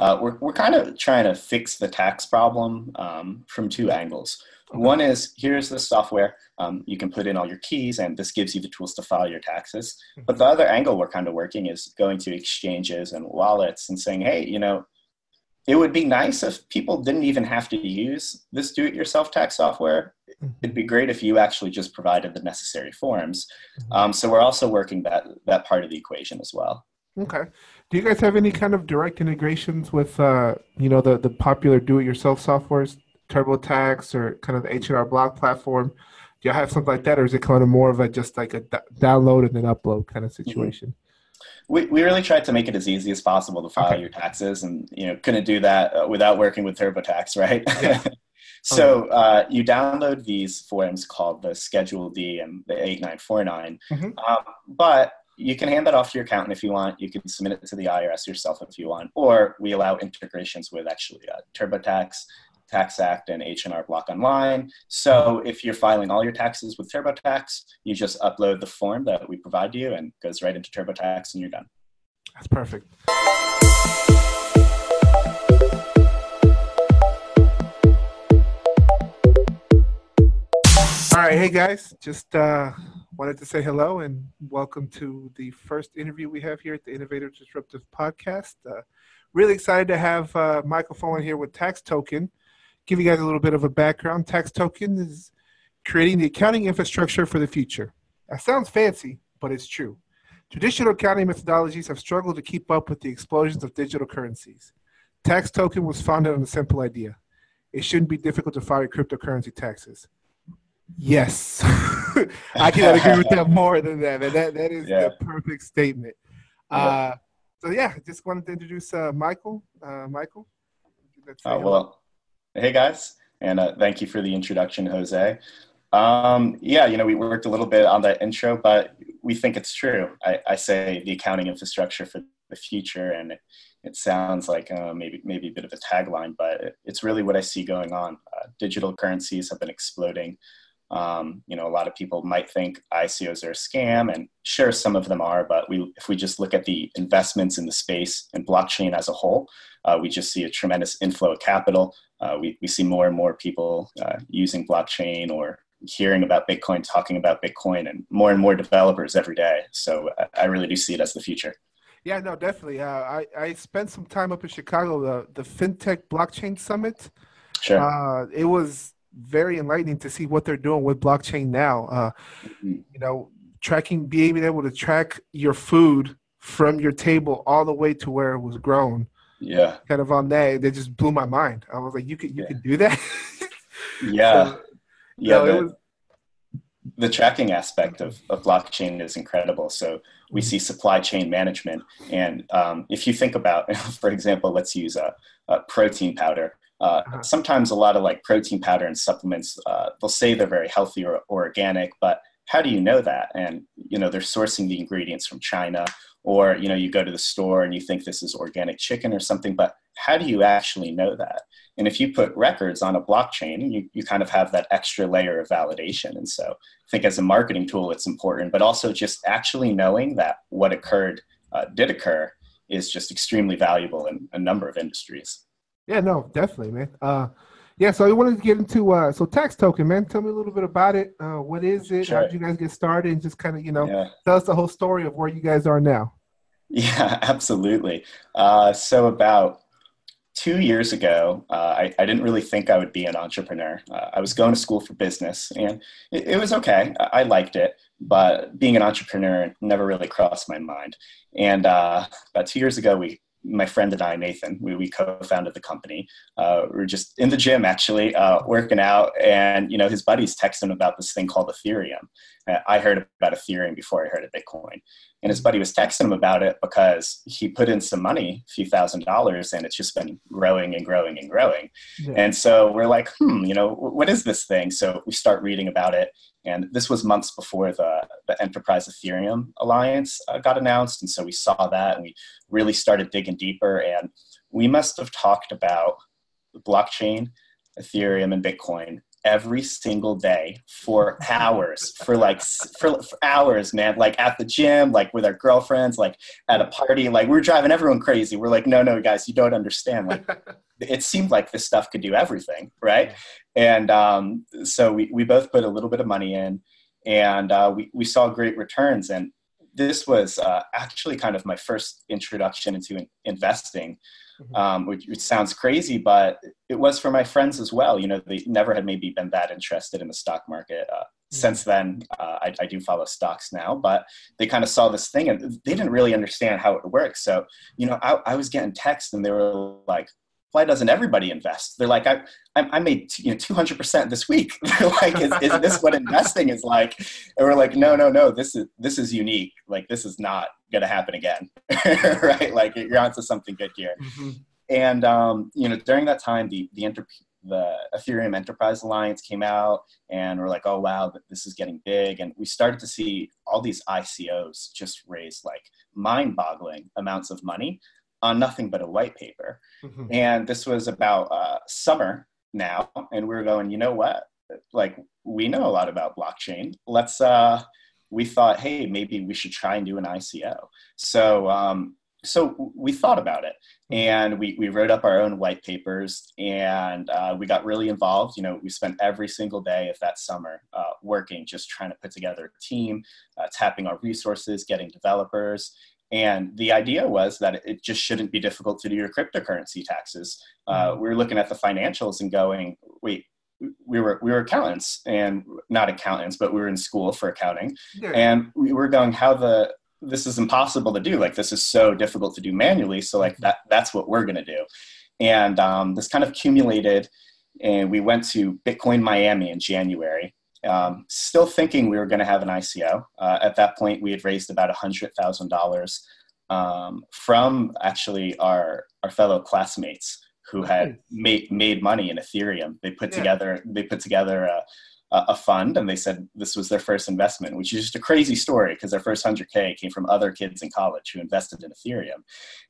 Uh, we're we're kind of trying to fix the tax problem um, from two angles. Okay. One is here's the software. Um, you can put in all your keys, and this gives you the tools to file your taxes. Mm-hmm. But the other angle we're kind of working is going to exchanges and wallets and saying, hey, you know, it would be nice if people didn't even have to use this do-it-yourself tax software. Mm-hmm. It'd be great if you actually just provided the necessary forms. Mm-hmm. Um, so we're also working that that part of the equation as well. Okay. Do you guys have any kind of direct integrations with, uh, you know, the the popular do-it-yourself softwares, TurboTax or kind of the H&R Block platform? Do you have something like that, or is it kind of more of a just like a d- download and then upload kind of mm-hmm. situation? Mm-hmm we, we really tried to make it as easy as possible to file okay. your taxes and you know couldn't do that uh, without working with turbotax right yeah. so uh, you download these forms called the schedule d and the 8949 mm-hmm. um, but you can hand that off to your accountant if you want you can submit it to the irs yourself if you want or we allow integrations with actually uh, turbotax Tax Act and H&R Block Online. So if you're filing all your taxes with TurboTax, you just upload the form that we provide you and goes right into TurboTax and you're done. That's perfect. All right, hey guys, just uh, wanted to say hello and welcome to the first interview we have here at the Innovator Disruptive Podcast. Uh, really excited to have uh, Michael Folan here with Tax Token give you guys a little bit of a background. Tax Token is creating the accounting infrastructure for the future. That sounds fancy, but it's true. Traditional accounting methodologies have struggled to keep up with the explosions of digital currencies. Tax Token was founded on a simple idea. It shouldn't be difficult to file cryptocurrency taxes. Yes. I cannot agree with that more than that, man. That, that is yeah. the perfect statement. Uh, so, yeah, just wanted to introduce uh, Michael. Uh, Michael? Well, Hey guys, and uh, thank you for the introduction, Jose. Um, yeah, you know, we worked a little bit on that intro, but we think it's true. I, I say the accounting infrastructure for the future, and it, it sounds like uh, maybe maybe a bit of a tagline, but it, it's really what I see going on. Uh, digital currencies have been exploding. Um, you know, a lot of people might think ICOs are a scam, and sure, some of them are. But we, if we just look at the investments in the space and blockchain as a whole, uh, we just see a tremendous inflow of capital. Uh, we, we see more and more people uh, using blockchain or hearing about Bitcoin, talking about Bitcoin, and more and more developers every day. So I, I really do see it as the future. Yeah, no, definitely. Uh, I, I spent some time up in Chicago, the, the FinTech Blockchain Summit. Sure. Uh, it was very enlightening to see what they're doing with blockchain now. Uh, mm-hmm. You know, tracking, being able to track your food from your table all the way to where it was grown. Yeah. Kind of on that, they just blew my mind. I was like, you could, you yeah. could do that. yeah. So, yeah. the, was... the tracking aspect of, of blockchain is incredible. So we mm-hmm. see supply chain management. And um, if you think about, for example, let's use a, a protein powder. Uh, uh-huh. Sometimes a lot of like protein powder and supplements, uh, they'll say they're very healthy or, or organic, but how do you know that? And you know they're sourcing the ingredients from China, or you know you go to the store and you think this is organic chicken or something, but how do you actually know that? And if you put records on a blockchain, you, you kind of have that extra layer of validation. And so I think as a marketing tool, it's important, but also just actually knowing that what occurred uh, did occur is just extremely valuable in a number of industries. Yeah, no, definitely, man. Uh, yeah, so I wanted to get into uh, so tax token, man. Tell me a little bit about it. Uh, what is it? Sure. How did you guys get started? And just kind of, you know, yeah. tell us the whole story of where you guys are now. Yeah, absolutely. Uh, so about two years ago, uh, I, I, didn't really think I would be an entrepreneur. Uh, I was going to school for business, and it, it was okay. I, I, liked it, but being an entrepreneur never really crossed my mind. And uh, about two years ago, we my friend and I, Nathan, we, we co-founded the company. Uh, we are just in the gym actually, uh, working out, and you know his buddies text him about this thing called Ethereum. Uh, I heard about Ethereum before I heard of Bitcoin, and his buddy was texting him about it because he put in some money, a few thousand dollars, and it's just been growing and growing and growing. Yeah. And so we're like, hmm, you know, what is this thing? So we start reading about it, and this was months before the, the Enterprise Ethereum Alliance uh, got announced. And so we saw that and we really started digging deeper. And we must have talked about blockchain, Ethereum, and Bitcoin every single day for hours, for like for, for, hours, man. Like at the gym, like with our girlfriends, like at a party. Like we we're driving everyone crazy. We're like, no, no, guys, you don't understand. Like it seemed like this stuff could do everything, right? And um, so we we both put a little bit of money in, and uh, we we saw great returns. And this was uh, actually kind of my first introduction into in- investing Mm-hmm. um, which, which, sounds crazy, but it was for my friends as well. You know, they never had maybe been that interested in the stock market. Uh, mm-hmm. Since then, uh, I, I, do follow stocks now, but they kind of saw this thing and they didn't really understand how it works. So, you know, I, I was getting texts and they were like, why doesn't everybody invest? They're like, I, I made you know 200% this week. They're like, is, is this what investing is like? And we're like, no, no, no, this is, this is unique. Like, this is not going to happen again. right. Like you're onto something good here. Mm-hmm. And, um, you know, during that time, the, the, enter- the Ethereum Enterprise Alliance came out and we're like, oh, wow, this is getting big. And we started to see all these ICOs just raise like mind boggling amounts of money on nothing but a white paper. Mm-hmm. And this was about uh, summer now, and we are going, you know what? Like we know a lot about blockchain. Let's. Uh, we thought, hey, maybe we should try and do an ICO. So um, so we thought about it and we, we wrote up our own white papers and uh, we got really involved you know we spent every single day of that summer uh, working just trying to put together a team uh, tapping our resources getting developers and the idea was that it just shouldn't be difficult to do your cryptocurrency taxes. Uh, mm-hmm. we were looking at the financials and going, wait, we were we were accountants and not accountants, but we were in school for accounting, yeah. and we were going, how the this is impossible to do. Like this is so difficult to do manually. So like mm-hmm. that that's what we're gonna do. And um, this kind of accumulated, and we went to Bitcoin Miami in January, um, still thinking we were going to have an ICO. Uh, at that point, we had raised about $100,000 um, from actually our, our fellow classmates who had made, made money in Ethereum. They put yeah. together, they put together a, a fund and they said this was their first investment, which is just a crazy story because their first 100K came from other kids in college who invested in Ethereum.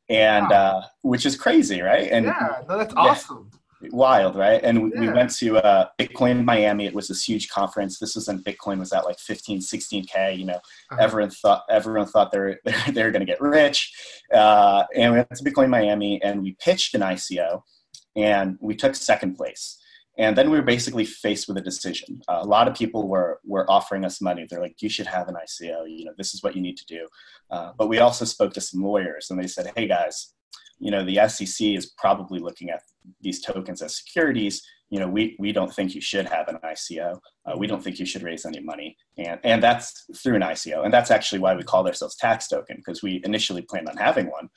And wow. uh, which is crazy, right? And yeah, no, that's awesome wild, right? And we, yeah. we went to uh, Bitcoin Miami. It was this huge conference. This was when Bitcoin was at like 15, 16k. You know, uh-huh. everyone thought everyone thought they were they were going to get rich. Uh, and we went to Bitcoin Miami and we pitched an ICO, and we took second place. And then we were basically faced with a decision. Uh, a lot of people were were offering us money. They're like, "You should have an ICO. You know, this is what you need to do." Uh, but we also spoke to some lawyers, and they said, "Hey guys, you know, the SEC is probably looking at these tokens as securities. You know, we, we don't think you should have an ICO. Uh, we don't think you should raise any money. And, and that's through an ICO. And that's actually why we called ourselves Tax Token, because we initially planned on having one.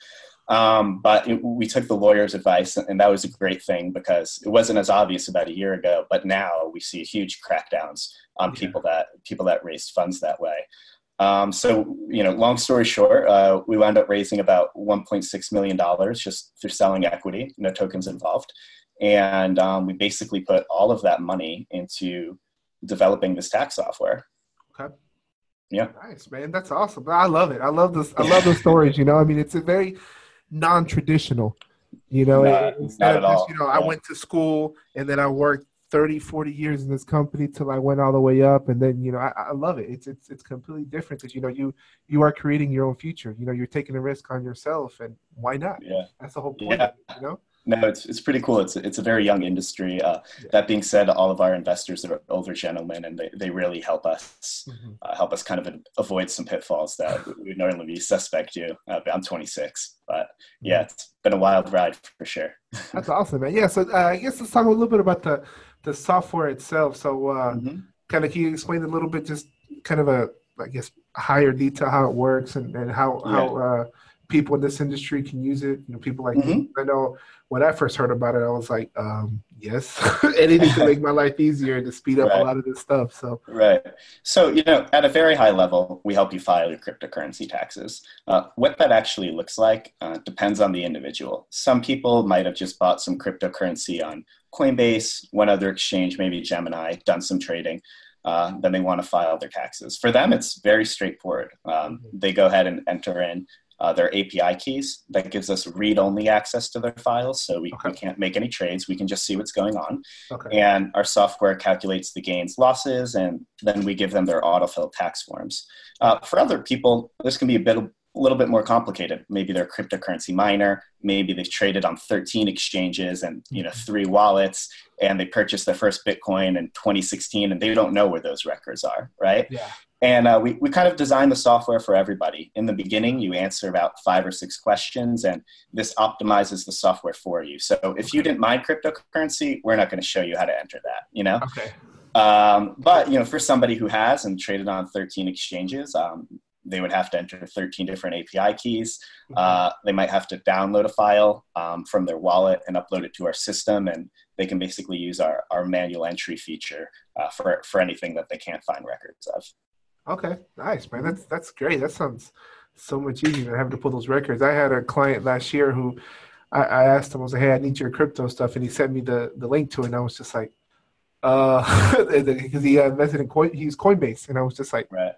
Um, but it, we took the lawyer's advice, and that was a great thing because it wasn't as obvious about a year ago. But now we see huge crackdowns on yeah. people that people that raised funds that way. Um, so, you know, long story short, uh, we wound up raising about $1.6 million just through selling equity, no tokens involved. And um, we basically put all of that money into developing this tax software. Okay. Yeah. Nice, man. That's awesome. I love it. I love this. I love the stories, you know, I mean, it's a very non-traditional, you know, instead of just, you know, yeah. I went to school and then I worked 30, 40 years in this company till I went all the way up. And then, you know, I, I love it. It's, it's, it's completely different because, you know, you, you are creating your own future, you know, you're taking a risk on yourself and why not? Yeah. That's the whole point, yeah. you know? No, it's, it's pretty cool. It's, it's a very young industry. Uh, yeah. That being said, all of our investors are older gentlemen, and they, they really help us mm-hmm. uh, help us kind of avoid some pitfalls that we normally be suspect to. Uh, I'm 26, but yeah, mm-hmm. it's been a wild ride for sure. That's awesome, man. Yeah, so uh, I guess let's talk a little bit about the the software itself. So, uh, mm-hmm. kind of, can you explain a little bit, just kind of a, I guess, higher detail how it works and, and how yeah. how uh, people in this industry can use it? You know, people like mm-hmm. me. I know when I first heard about it, I was like, um, yes, anything to make my life easier and to speed up right. a lot of this stuff. So, right. So, you know, at a very high level, we help you file your cryptocurrency taxes. Uh, what that actually looks like uh, depends on the individual. Some people might have just bought some cryptocurrency on Coinbase, one other exchange, maybe Gemini, done some trading. Uh, then they want to file their taxes. For them, it's very straightforward. Um, mm-hmm. they go ahead and enter in uh, their API keys. That gives us read-only access to their files, so we, okay. we can't make any trades. We can just see what's going on. Okay. And our software calculates the gains, losses, and then we give them their autofill tax forms. Uh, for other people, this can be a bit a little bit more complicated. Maybe they're a cryptocurrency miner. Maybe they've traded on 13 exchanges and you know mm-hmm. three wallets, and they purchased their first Bitcoin in 2016, and they don't know where those records are, right? Yeah. And uh, we, we kind of designed the software for everybody. In the beginning, you answer about five or six questions, and this optimizes the software for you. So if you didn't mine cryptocurrency, we're not going to show you how to enter that. You know. Okay. Um, but you know, for somebody who has and traded on 13 exchanges, um, they would have to enter 13 different API keys. Mm-hmm. Uh, they might have to download a file um, from their wallet and upload it to our system, and they can basically use our, our manual entry feature uh, for, for anything that they can't find records of. Okay, nice, man. That's that's great. That sounds so much easier than having to pull those records. I had a client last year who I, I asked him, I was like, "Hey, I need your crypto stuff," and he sent me the the link to it, and I was just like, "Uh," because he invested in coin, he's Coinbase, and I was just like, "Right."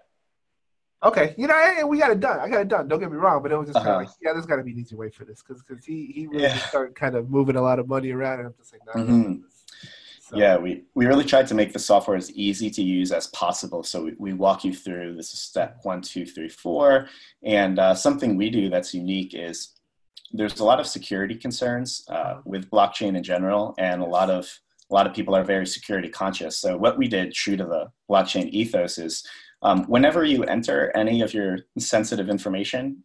Okay, you know, we got it done. I got it done. Don't get me wrong, but it was just uh-huh. kind of like, yeah, there's got to be an easy way for this because because he he really yeah. started kind of moving a lot of money around, and I'm just like, nah, mm-hmm. so. Yeah, we we really tried to make the software as easy to use as possible. So we, we walk you through this is step one, two, three, four, and uh, something we do that's unique is there's a lot of security concerns uh, uh-huh. with blockchain in general, and a lot of a lot of people are very security conscious. So what we did, true to the blockchain ethos, is um, whenever you enter any of your sensitive information,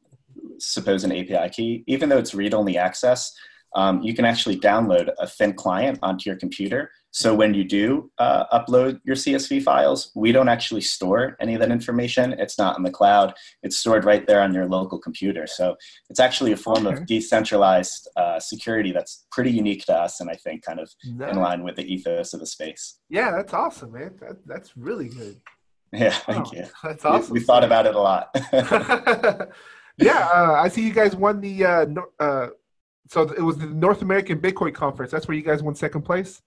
suppose an API key, even though it's read-only access, um, you can actually download a thin client onto your computer. So when you do uh, upload your CSV files, we don't actually store any of that information. It's not in the cloud. It's stored right there on your local computer. So it's actually a form okay. of decentralized uh, security that's pretty unique to us, and I think kind of in line with the ethos of the space. Yeah, that's awesome, man. That, that's really good. Yeah, thank oh, you. That's awesome. We, we thought about it a lot. yeah, uh, I see you guys won the. Uh, uh, so it was the North American Bitcoin Conference. That's where you guys won second place.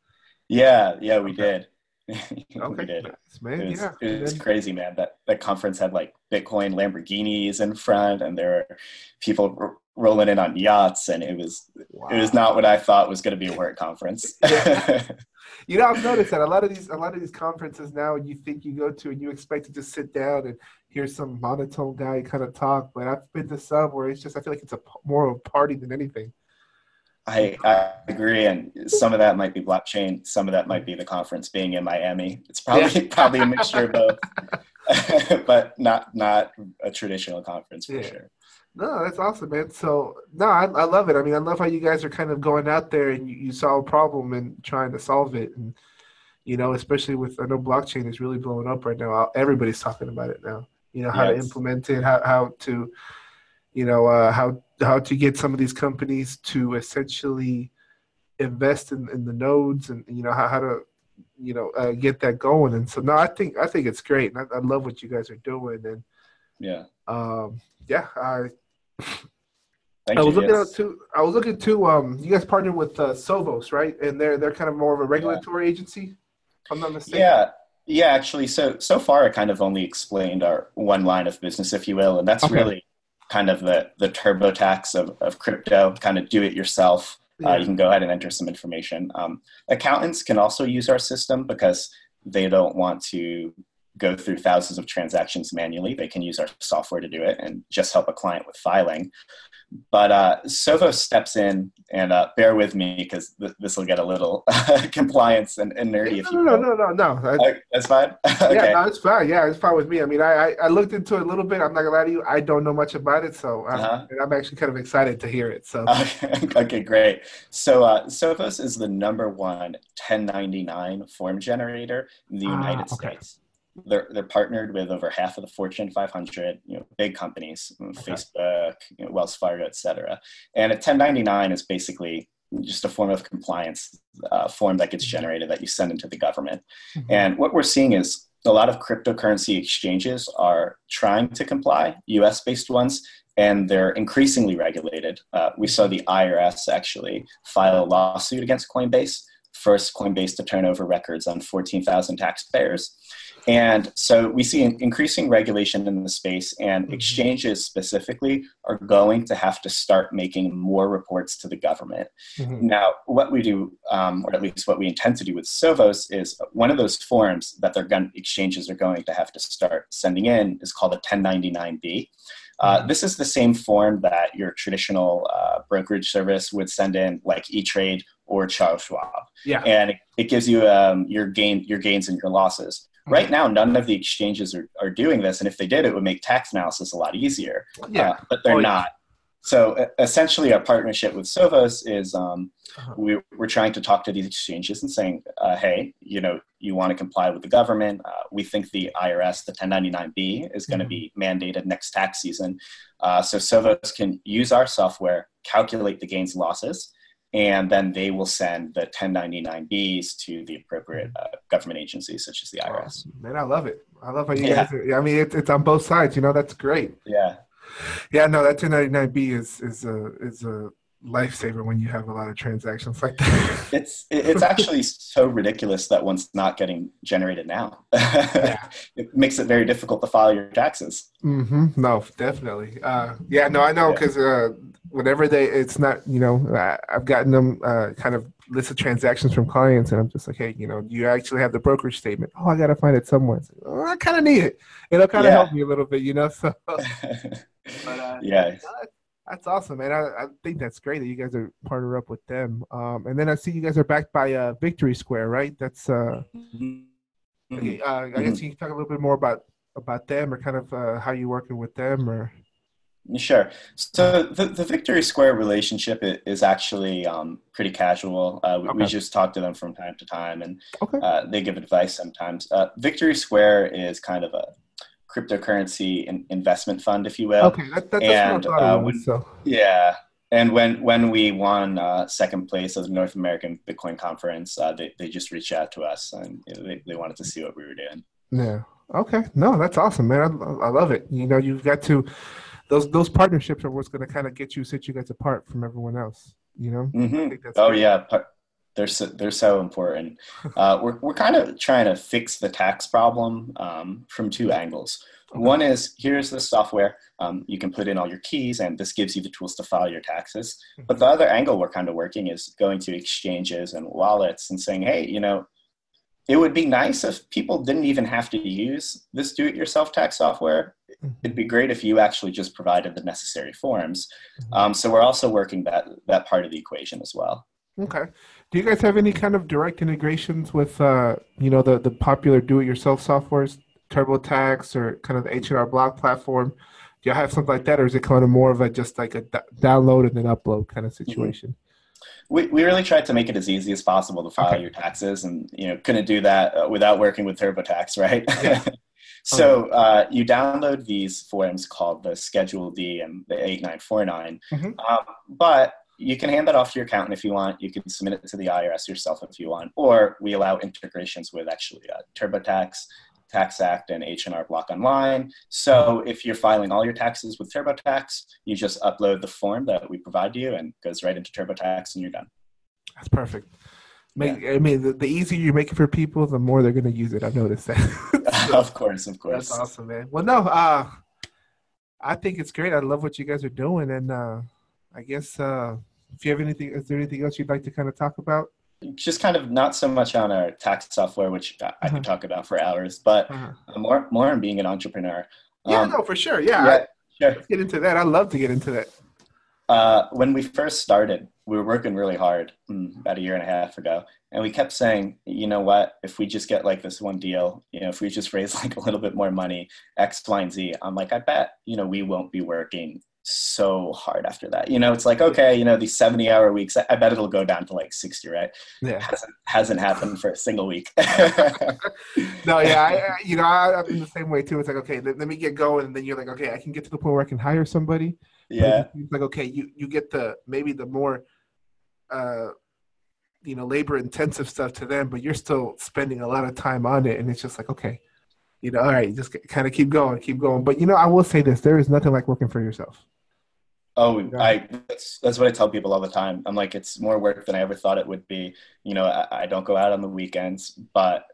Yeah, yeah, we did. okay, we did. Nice, man. It was, yeah, it was crazy, man. That that conference had like Bitcoin Lamborghinis in front, and there were people rolling in on yachts, and it was wow. it was not what I thought was going to be a work conference. you know, I've noticed that a lot of these a lot of these conferences now, you think you go to and you expect to just sit down and hear some monotone guy kind of talk. But I've been to some where it's just I feel like it's a more of a party than anything. I, I agree, and some of that might be blockchain, some of that might be the conference being in Miami. It's probably yeah. probably a mixture of both, but not not a traditional conference for yeah. sure. No, that's awesome, man. So no, I, I love it. I mean, I love how you guys are kind of going out there and you, you saw a problem and trying to solve it, and you know, especially with I know blockchain is really blowing up right now. Everybody's talking about it now. You know how yes. to implement it, how how to, you know, uh, how how to get some of these companies to essentially invest in, in the nodes, and you know how, how to you know uh, get that going. And so no, I think I think it's great, and I, I love what you guys are doing. And yeah, um, yeah, I Thank I was you, looking yes. at I was looking to um you guys partnered with uh, Sovos right and they're they're kind of more of a regulatory yeah. agency. I'm not mistaken. Yeah, yeah. Actually, so so far I kind of only explained our one line of business, if you will, and that's okay. really kind of the the TurboTax of of crypto. Kind of do it yourself. Uh, yeah. Uh, you can go ahead and enter some information. Um, accountants can also use our system because they don't want to go through thousands of transactions manually. They can use our software to do it and just help a client with filing. But uh, Sovos steps in, and uh, bear with me because th- this will get a little compliance and, and nerdy. No, no, no, no, no, no. I, that's fine. okay. Yeah, no, it's fine. Yeah, it's fine with me. I mean, I, I, I, looked into it a little bit. I'm not gonna lie to you. I don't know much about it, so I'm, uh-huh. I'm actually kind of excited to hear it. So okay, great. So uh, Sovos is the number one 1099 form generator in the ah, United okay. States they're they're partnered with over half of the Fortune 500, you know, big companies, okay. Facebook, you know, Wells Fargo, et cetera. And a 1099 is basically just a form of compliance uh, form that gets mm-hmm. generated that you send into the government. Mm-hmm. And what we're seeing is a lot of cryptocurrency exchanges are trying to comply, US based ones, and they're increasingly regulated. Uh, we saw the IRS actually file a lawsuit against Coinbase, first Coinbase to turn over records on 14,000 taxpayers. And so we see an increasing regulation in the space, and mm-hmm. exchanges specifically are going to have to start making more reports to the government. Mm-hmm. Now, what we do, um, or at least what we intend to do with Sovos, is one of those forms that their gun exchanges are going to have to start sending in is called a 1099B. Uh, mm-hmm. this is the same form that your traditional uh, brokerage service would send in, like E-Trade or Charles Schwab. Yeah. And it, it gives you um, your gain, your gains and your losses. Right now, none of the exchanges are, are doing this, and if they did, it would make tax analysis a lot easier. Yeah, uh, but they're oh, not. So essentially, our partnership with Sovos is um, uh-huh. we, are trying to talk to these exchanges and saying, uh, hey, you know, you want to comply with the government. Uh, we think the IRS, the 1099B, is going to mm-hmm. be mandated next tax season. Uh, so Sovos can use our software, calculate the gains and losses, and then they will send the 1099Bs to the appropriate uh, government agencies, such as the IRS. Man, I love it. I love how you yeah. guys. Are, I mean, it's, it's on both sides. You know, that's great. Yeah. Yeah. No, that 1099B is is a is a lifesaver when you have a lot of transactions like that. it's it's actually so ridiculous that one's not getting generated now. yeah. It makes it very difficult to file your taxes. Mm-hmm. No, definitely. Uh, yeah, no, I know because uh, whenever they, it's not, you know, I, have gotten them uh, kind of list of transactions from clients, and I'm just like, hey, you know, you actually have the brokerage statement? Oh, I got to find it somewhere. Like, oh, I kind of need it. It'll kind of yeah. help me a little bit, you know. So, but, uh, yeah. That's awesome, man. I, I, think that's great that you guys are partnered up with them. Um, and then I see you guys are backed by uh, Victory Square, right? That's uh, mm-hmm. okay, uh, I guess you can talk a little bit more about about them or kind of uh, how you're working with them or. Sure. So the, the Victory Square relationship is actually um, pretty casual. Uh, we, okay. we, just talk to them from time to time, and okay. uh, they give advice sometimes. Uh, Victory Square is kind of a cryptocurrency in, investment fund, if you will. Okay, that, that, and uh, when, so. yeah, and when when we won uh, second place at the North American Bitcoin Conference, uh, they they just reached out to us and they they wanted to see what we were doing. Yeah. Okay. No, that's awesome, man. I, I love it. You know, you've got to those those partnerships are what's going to kind of get you set you guys apart from everyone else. You know. Mm-hmm. oh great. yeah. They're so, they're so important. Uh, we're we're kind of trying to fix the tax problem um, from two angles. Okay. One is here's the software. Um, you can put in all your keys, and this gives you the tools to file your taxes. Mm-hmm. But the other angle we're kind of working is going to exchanges and wallets and saying, hey, you know, it would be nice if people didn't even have to use this do-it-yourself tax software. Mm-hmm. It'd be great if you actually just provided the necessary forms. Mm-hmm. Um, so we're also working that that part of the equation as well. Okay. Do you guys have any kind of direct integrations with, uh, you know, the the popular do-it-yourself softwares, TurboTax or kind of the H&R Block platform? Do you have something like that, or is it kind of more of a just like a d- download and then upload kind of mm-hmm. situation? Mm-hmm. We, we really tried to make it as easy as possible to file okay. your taxes, and you know couldn't do that uh, without working with TurboTax, right? Yeah. so uh, you download these forms called the Schedule D and the 8949, mm-hmm. um, but you can hand that off to your accountant if you want. You can submit it to the IRS yourself if you want, or we allow integrations with actually uh, TurboTax, TaxAct, and H&R Block Online. So if you're filing all your taxes with TurboTax, you just upload the form that we provide you and goes right into TurboTax, and you're done. That's perfect. Make, yeah. I mean, the, the, easier you make it for people, the more they're going to use it. I've noticed that. of course, of course. That's awesome, man. Well, no, uh, I think it's great. I love what you guys are doing, and uh, I guess uh, if you have anything, is there anything else you'd like to kind of talk about? Just kind of not so much on our tax software, which I, uh-huh. could talk about for hours, but uh-huh. more more on being an entrepreneur. Yeah, um, no, for sure. Yeah, yeah sure. Let's get into that. I'd love to get into that. Uh, when we first started, we were working really hard mm, about a year and a half ago, and we kept saying, you know what, if we just get like this one deal, you know, if we just raise like a little bit more money, X, Y, and Z, I'm like, I bet, you know, we won't be working so hard after that. You know, it's like, okay, you know, these 70 hour weeks, I bet it'll go down to like 60, right? Yeah. Hasn't, hasn't happened for a single week. no, yeah. I, I, you know, I, am in the same way too. It's like, okay, let, let, me get going. And then you're like, okay, I can get to the point where I can hire somebody. Yeah. It's like, okay, you, you get the, maybe the more, uh, you know, labor intensive stuff to them, but you're still spending a lot of time on it. And it's just like, okay, you know, all right, just kind of keep going, keep going. But, you know, I will say this, there is nothing like working for yourself. Oh, I that's, that's what I tell people all the time. I'm like, it's more work than I ever thought it would be. You know, I, I don't go out on the weekends, but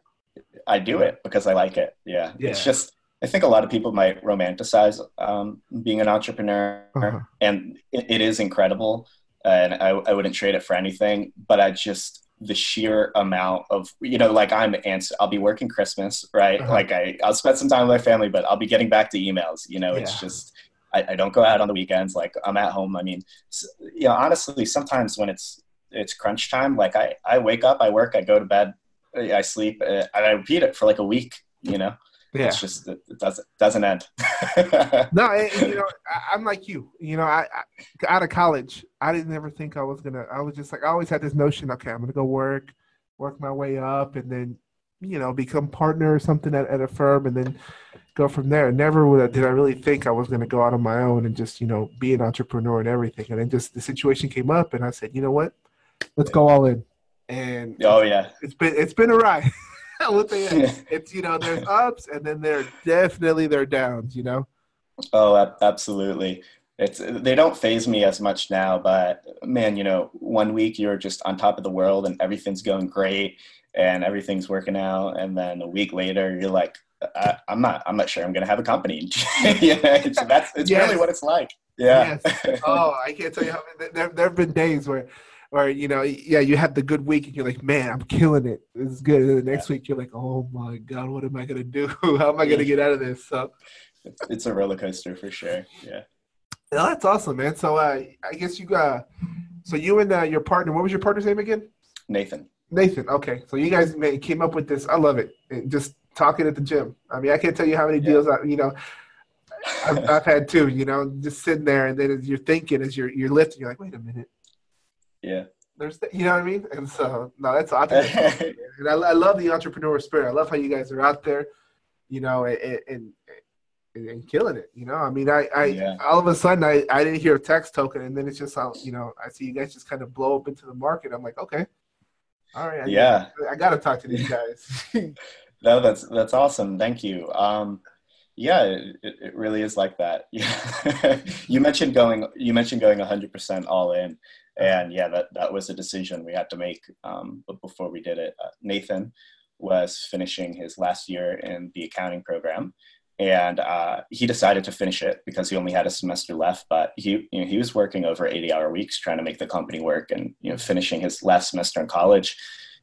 I do it because I like it. Yeah. Yeah. It's just, I think a lot of people might romanticize um, being an entrepreneur, Uh-huh. and it, it is incredible. And I, I wouldn't trade it for anything. But I just the sheer amount of you know, like I'm ans- I'll be working Christmas, right? Uh-huh. Like I I'll spend some time with my family, but I'll be getting back to emails. You know, it's just I, I don't go out on the weekends. Like I'm at home. I mean, you know, honestly, sometimes when it's it's crunch time, like I I wake up, I work, I go to bed, I sleep, uh, and I repeat it for like a week. You know, Yeah. it's just it, it doesn't doesn't end. No, and, you know, I, I'm like you. You know, I, I out of college, I didn't ever think I was gonna. I was just like, I always had this notion. Okay, I'm gonna go work, work my way up, and then, you know, become partner or something at, at a firm, and then go from there. Never would I, did I really think I was gonna go out on my own and just, you know, be an entrepreneur and everything. And then just the situation came up, and I said, you know what, let's go all in. And oh yeah. it's been it's been a ride. I will tell you, it's you know, there's ups, and then there definitely there downs. You know. Oh, absolutely. It's they don't phase me as much now, but man, you know, one week you're just on top of the world and everything's going great and everything's working out, and then a week later you're like, I, I'm not, I'm not sure I'm gonna have a company. yeah, it's, that's it's Yes. really what it's like. Yeah. Oh, I can't tell you how there there have been days where, where you know, yeah, you have the good week and you're like, man, I'm killing it. This is good. And the next week you're like, oh my god, what am I gonna do? How am I gonna get out of this? So. it's, it's a roller coaster for sure. Yeah. Yeah, that's awesome, man. So uh, I guess you got, so you and uh, your partner, what was your partner's name again? Nathan. Nathan. Okay, so you guys man, came up with this. I love it. And just talking at the gym. I mean, I can't tell you how many Yeah. deals I, you know, I've, I've had too. You know, just sitting there, and then as you're thinking, as you're you're lifting, you're like, wait a minute, Yeah. there's, the, you know what I mean? And so, no, that's I think that's awesome, and I, I love the entrepreneur spirit. I love how you guys are out there, you know, and and, and, and killing it. You know, I mean, I, I Yeah. all of a sudden I, I didn't hear a Tax Token, and then it's just how you know I see you guys just kind of blow up into the market. I'm like, okay, all right, I, Yeah. I got to talk to these guys. No, that's that's awesome. Thank you. Um, yeah, it, it really is like that. Yeah. you mentioned going. You mentioned going 100% all in, and yeah, that that was a decision we had to make. Um, but before we did it, uh, Nathan was finishing his last year in the accounting program, and uh, he decided to finish it because he only had a semester left. But he you know, he was working over 80 hour weeks trying to make the company work, and you know finishing his last semester in college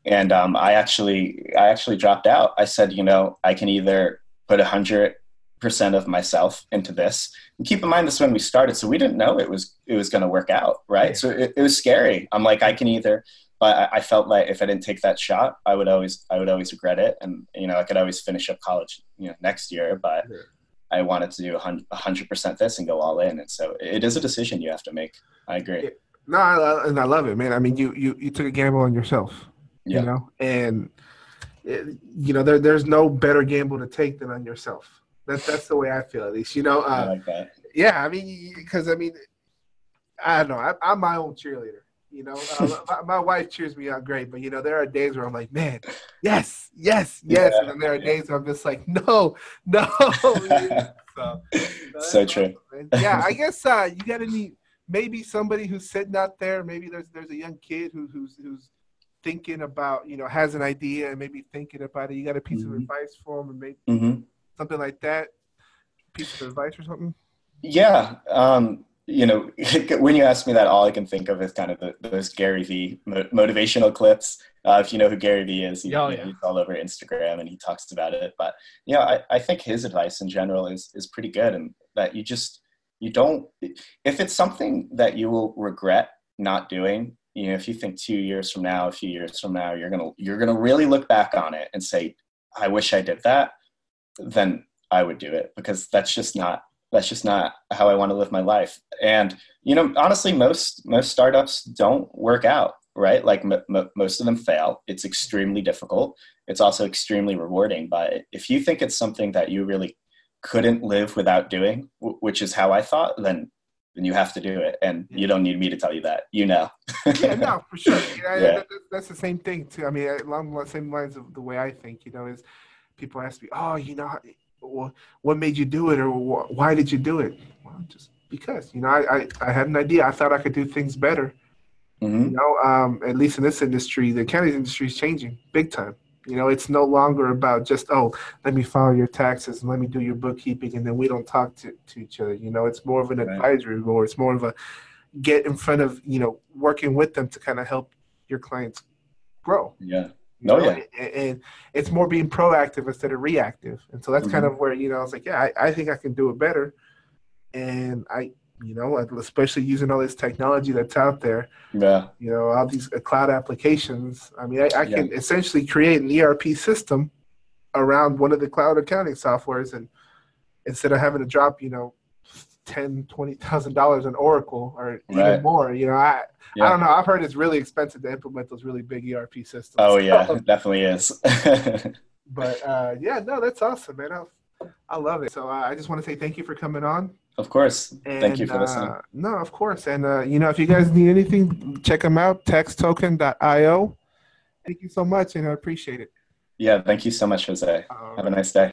and um, I actually I actually dropped out. I said, you know, I can either put a hundred percent of myself into this. And keep in mind this when we started, so we didn't know it was it was going to work out, right? So it, it was scary. I'm like, I can either, but I, I felt like if I didn't take that shot, I would always I would always regret it, and you know, I could always finish up college, you know, next year, but. Yeah. I wanted to do a hundred percent this and go all in, and so it is a decision you have to make. I agree. no, I, I- and I love it, man. I mean, you you you took a gamble on yourself. Yeah. You know, and it, you know there there's no better gamble to take than on yourself. That's that's the way I feel at least. You know, I uh, like that. yeah. I mean, because I mean, I don't know. I, I'm my own cheerleader. You know, uh, my, my wife cheers me on great, but you know, there are days where I'm like, man, yes, yes, yes, Yeah, and then there are days where I'm just like, no, no. so, so true. Yeah, I guess uh, you got to need maybe somebody who's sitting out there. Maybe there's there's a young kid who, who's who's thinking about you know has an idea and maybe thinking about it. You got a piece of Mhm. advice for him, and maybe hmm something like that. Piece of advice or something. Yeah. Um, you know, when you ask me that, all I can think of is kind of the, those Gary Vee mo- motivational clips. Uh, if you know who Gary Vee is, he, Oh, yeah. he's all over Instagram and he talks about it. But yeah, I, I think his advice in general is is pretty good, and that you just you don't if it's something that you will regret not doing. You know, if you think two years from now, a few years from now, you're gonna you're gonna really look back on it and say, "I wish I did that." Then I would do it because that's just not that's just not how I want to live my life. And you know, honestly, most most startups don't work out, right? Like m- m- most of them fail. It's extremely difficult. It's also extremely rewarding. But if you think it's something that you really couldn't live without doing, w- which is how I thought, then then you have to do it. And you don't need me to tell you that. You know. yeah, no, for sure. You know, Yeah. that- that- that's the same thing too. I mean, along the same lines of the way I think. You know, is people ask me, "Oh, you know, what made you do it, or why did you do it?" Well, just because. You know, I, I I had an idea. I thought I could do things better. Mhm. You know, um, at least in this industry, the accounting industry is changing big time. You know, it's no longer about just, oh, let me file your taxes and let me do your bookkeeping and then we don't talk to, to each other. You know, it's more of an right. advisory role. It's more of a get in front of, you know, working with them to kind of help your clients grow. Yeah. No, oh, yeah. And, it's more being proactive instead of reactive. And so that's mm-hmm. kind of where, you know, I was like, yeah, I, I think I can do it better. And I, you know, especially using all this technology that's out there. Yeah. You know, all these uh, cloud applications. I mean, I, I can yeah. essentially create an ERP system around one of the cloud accounting softwares, and instead of having to drop, you know, ten, twenty thousand dollars on Oracle or even right. more, you know, I yeah. I don't know. I've heard it's really expensive to implement those really big ERP systems. Oh yeah, it definitely is. but uh, yeah, no, that's awesome, man. I, I love it. So uh, I just want to say thank you for coming on. Of course. And, Thank you for listening. Uh, no, of course. And, uh, you know, if you guys need anything, check them out, taxtoken.io. Thank you so much, and I appreciate it. Yeah, thank you so much, Jose. Have a nice day.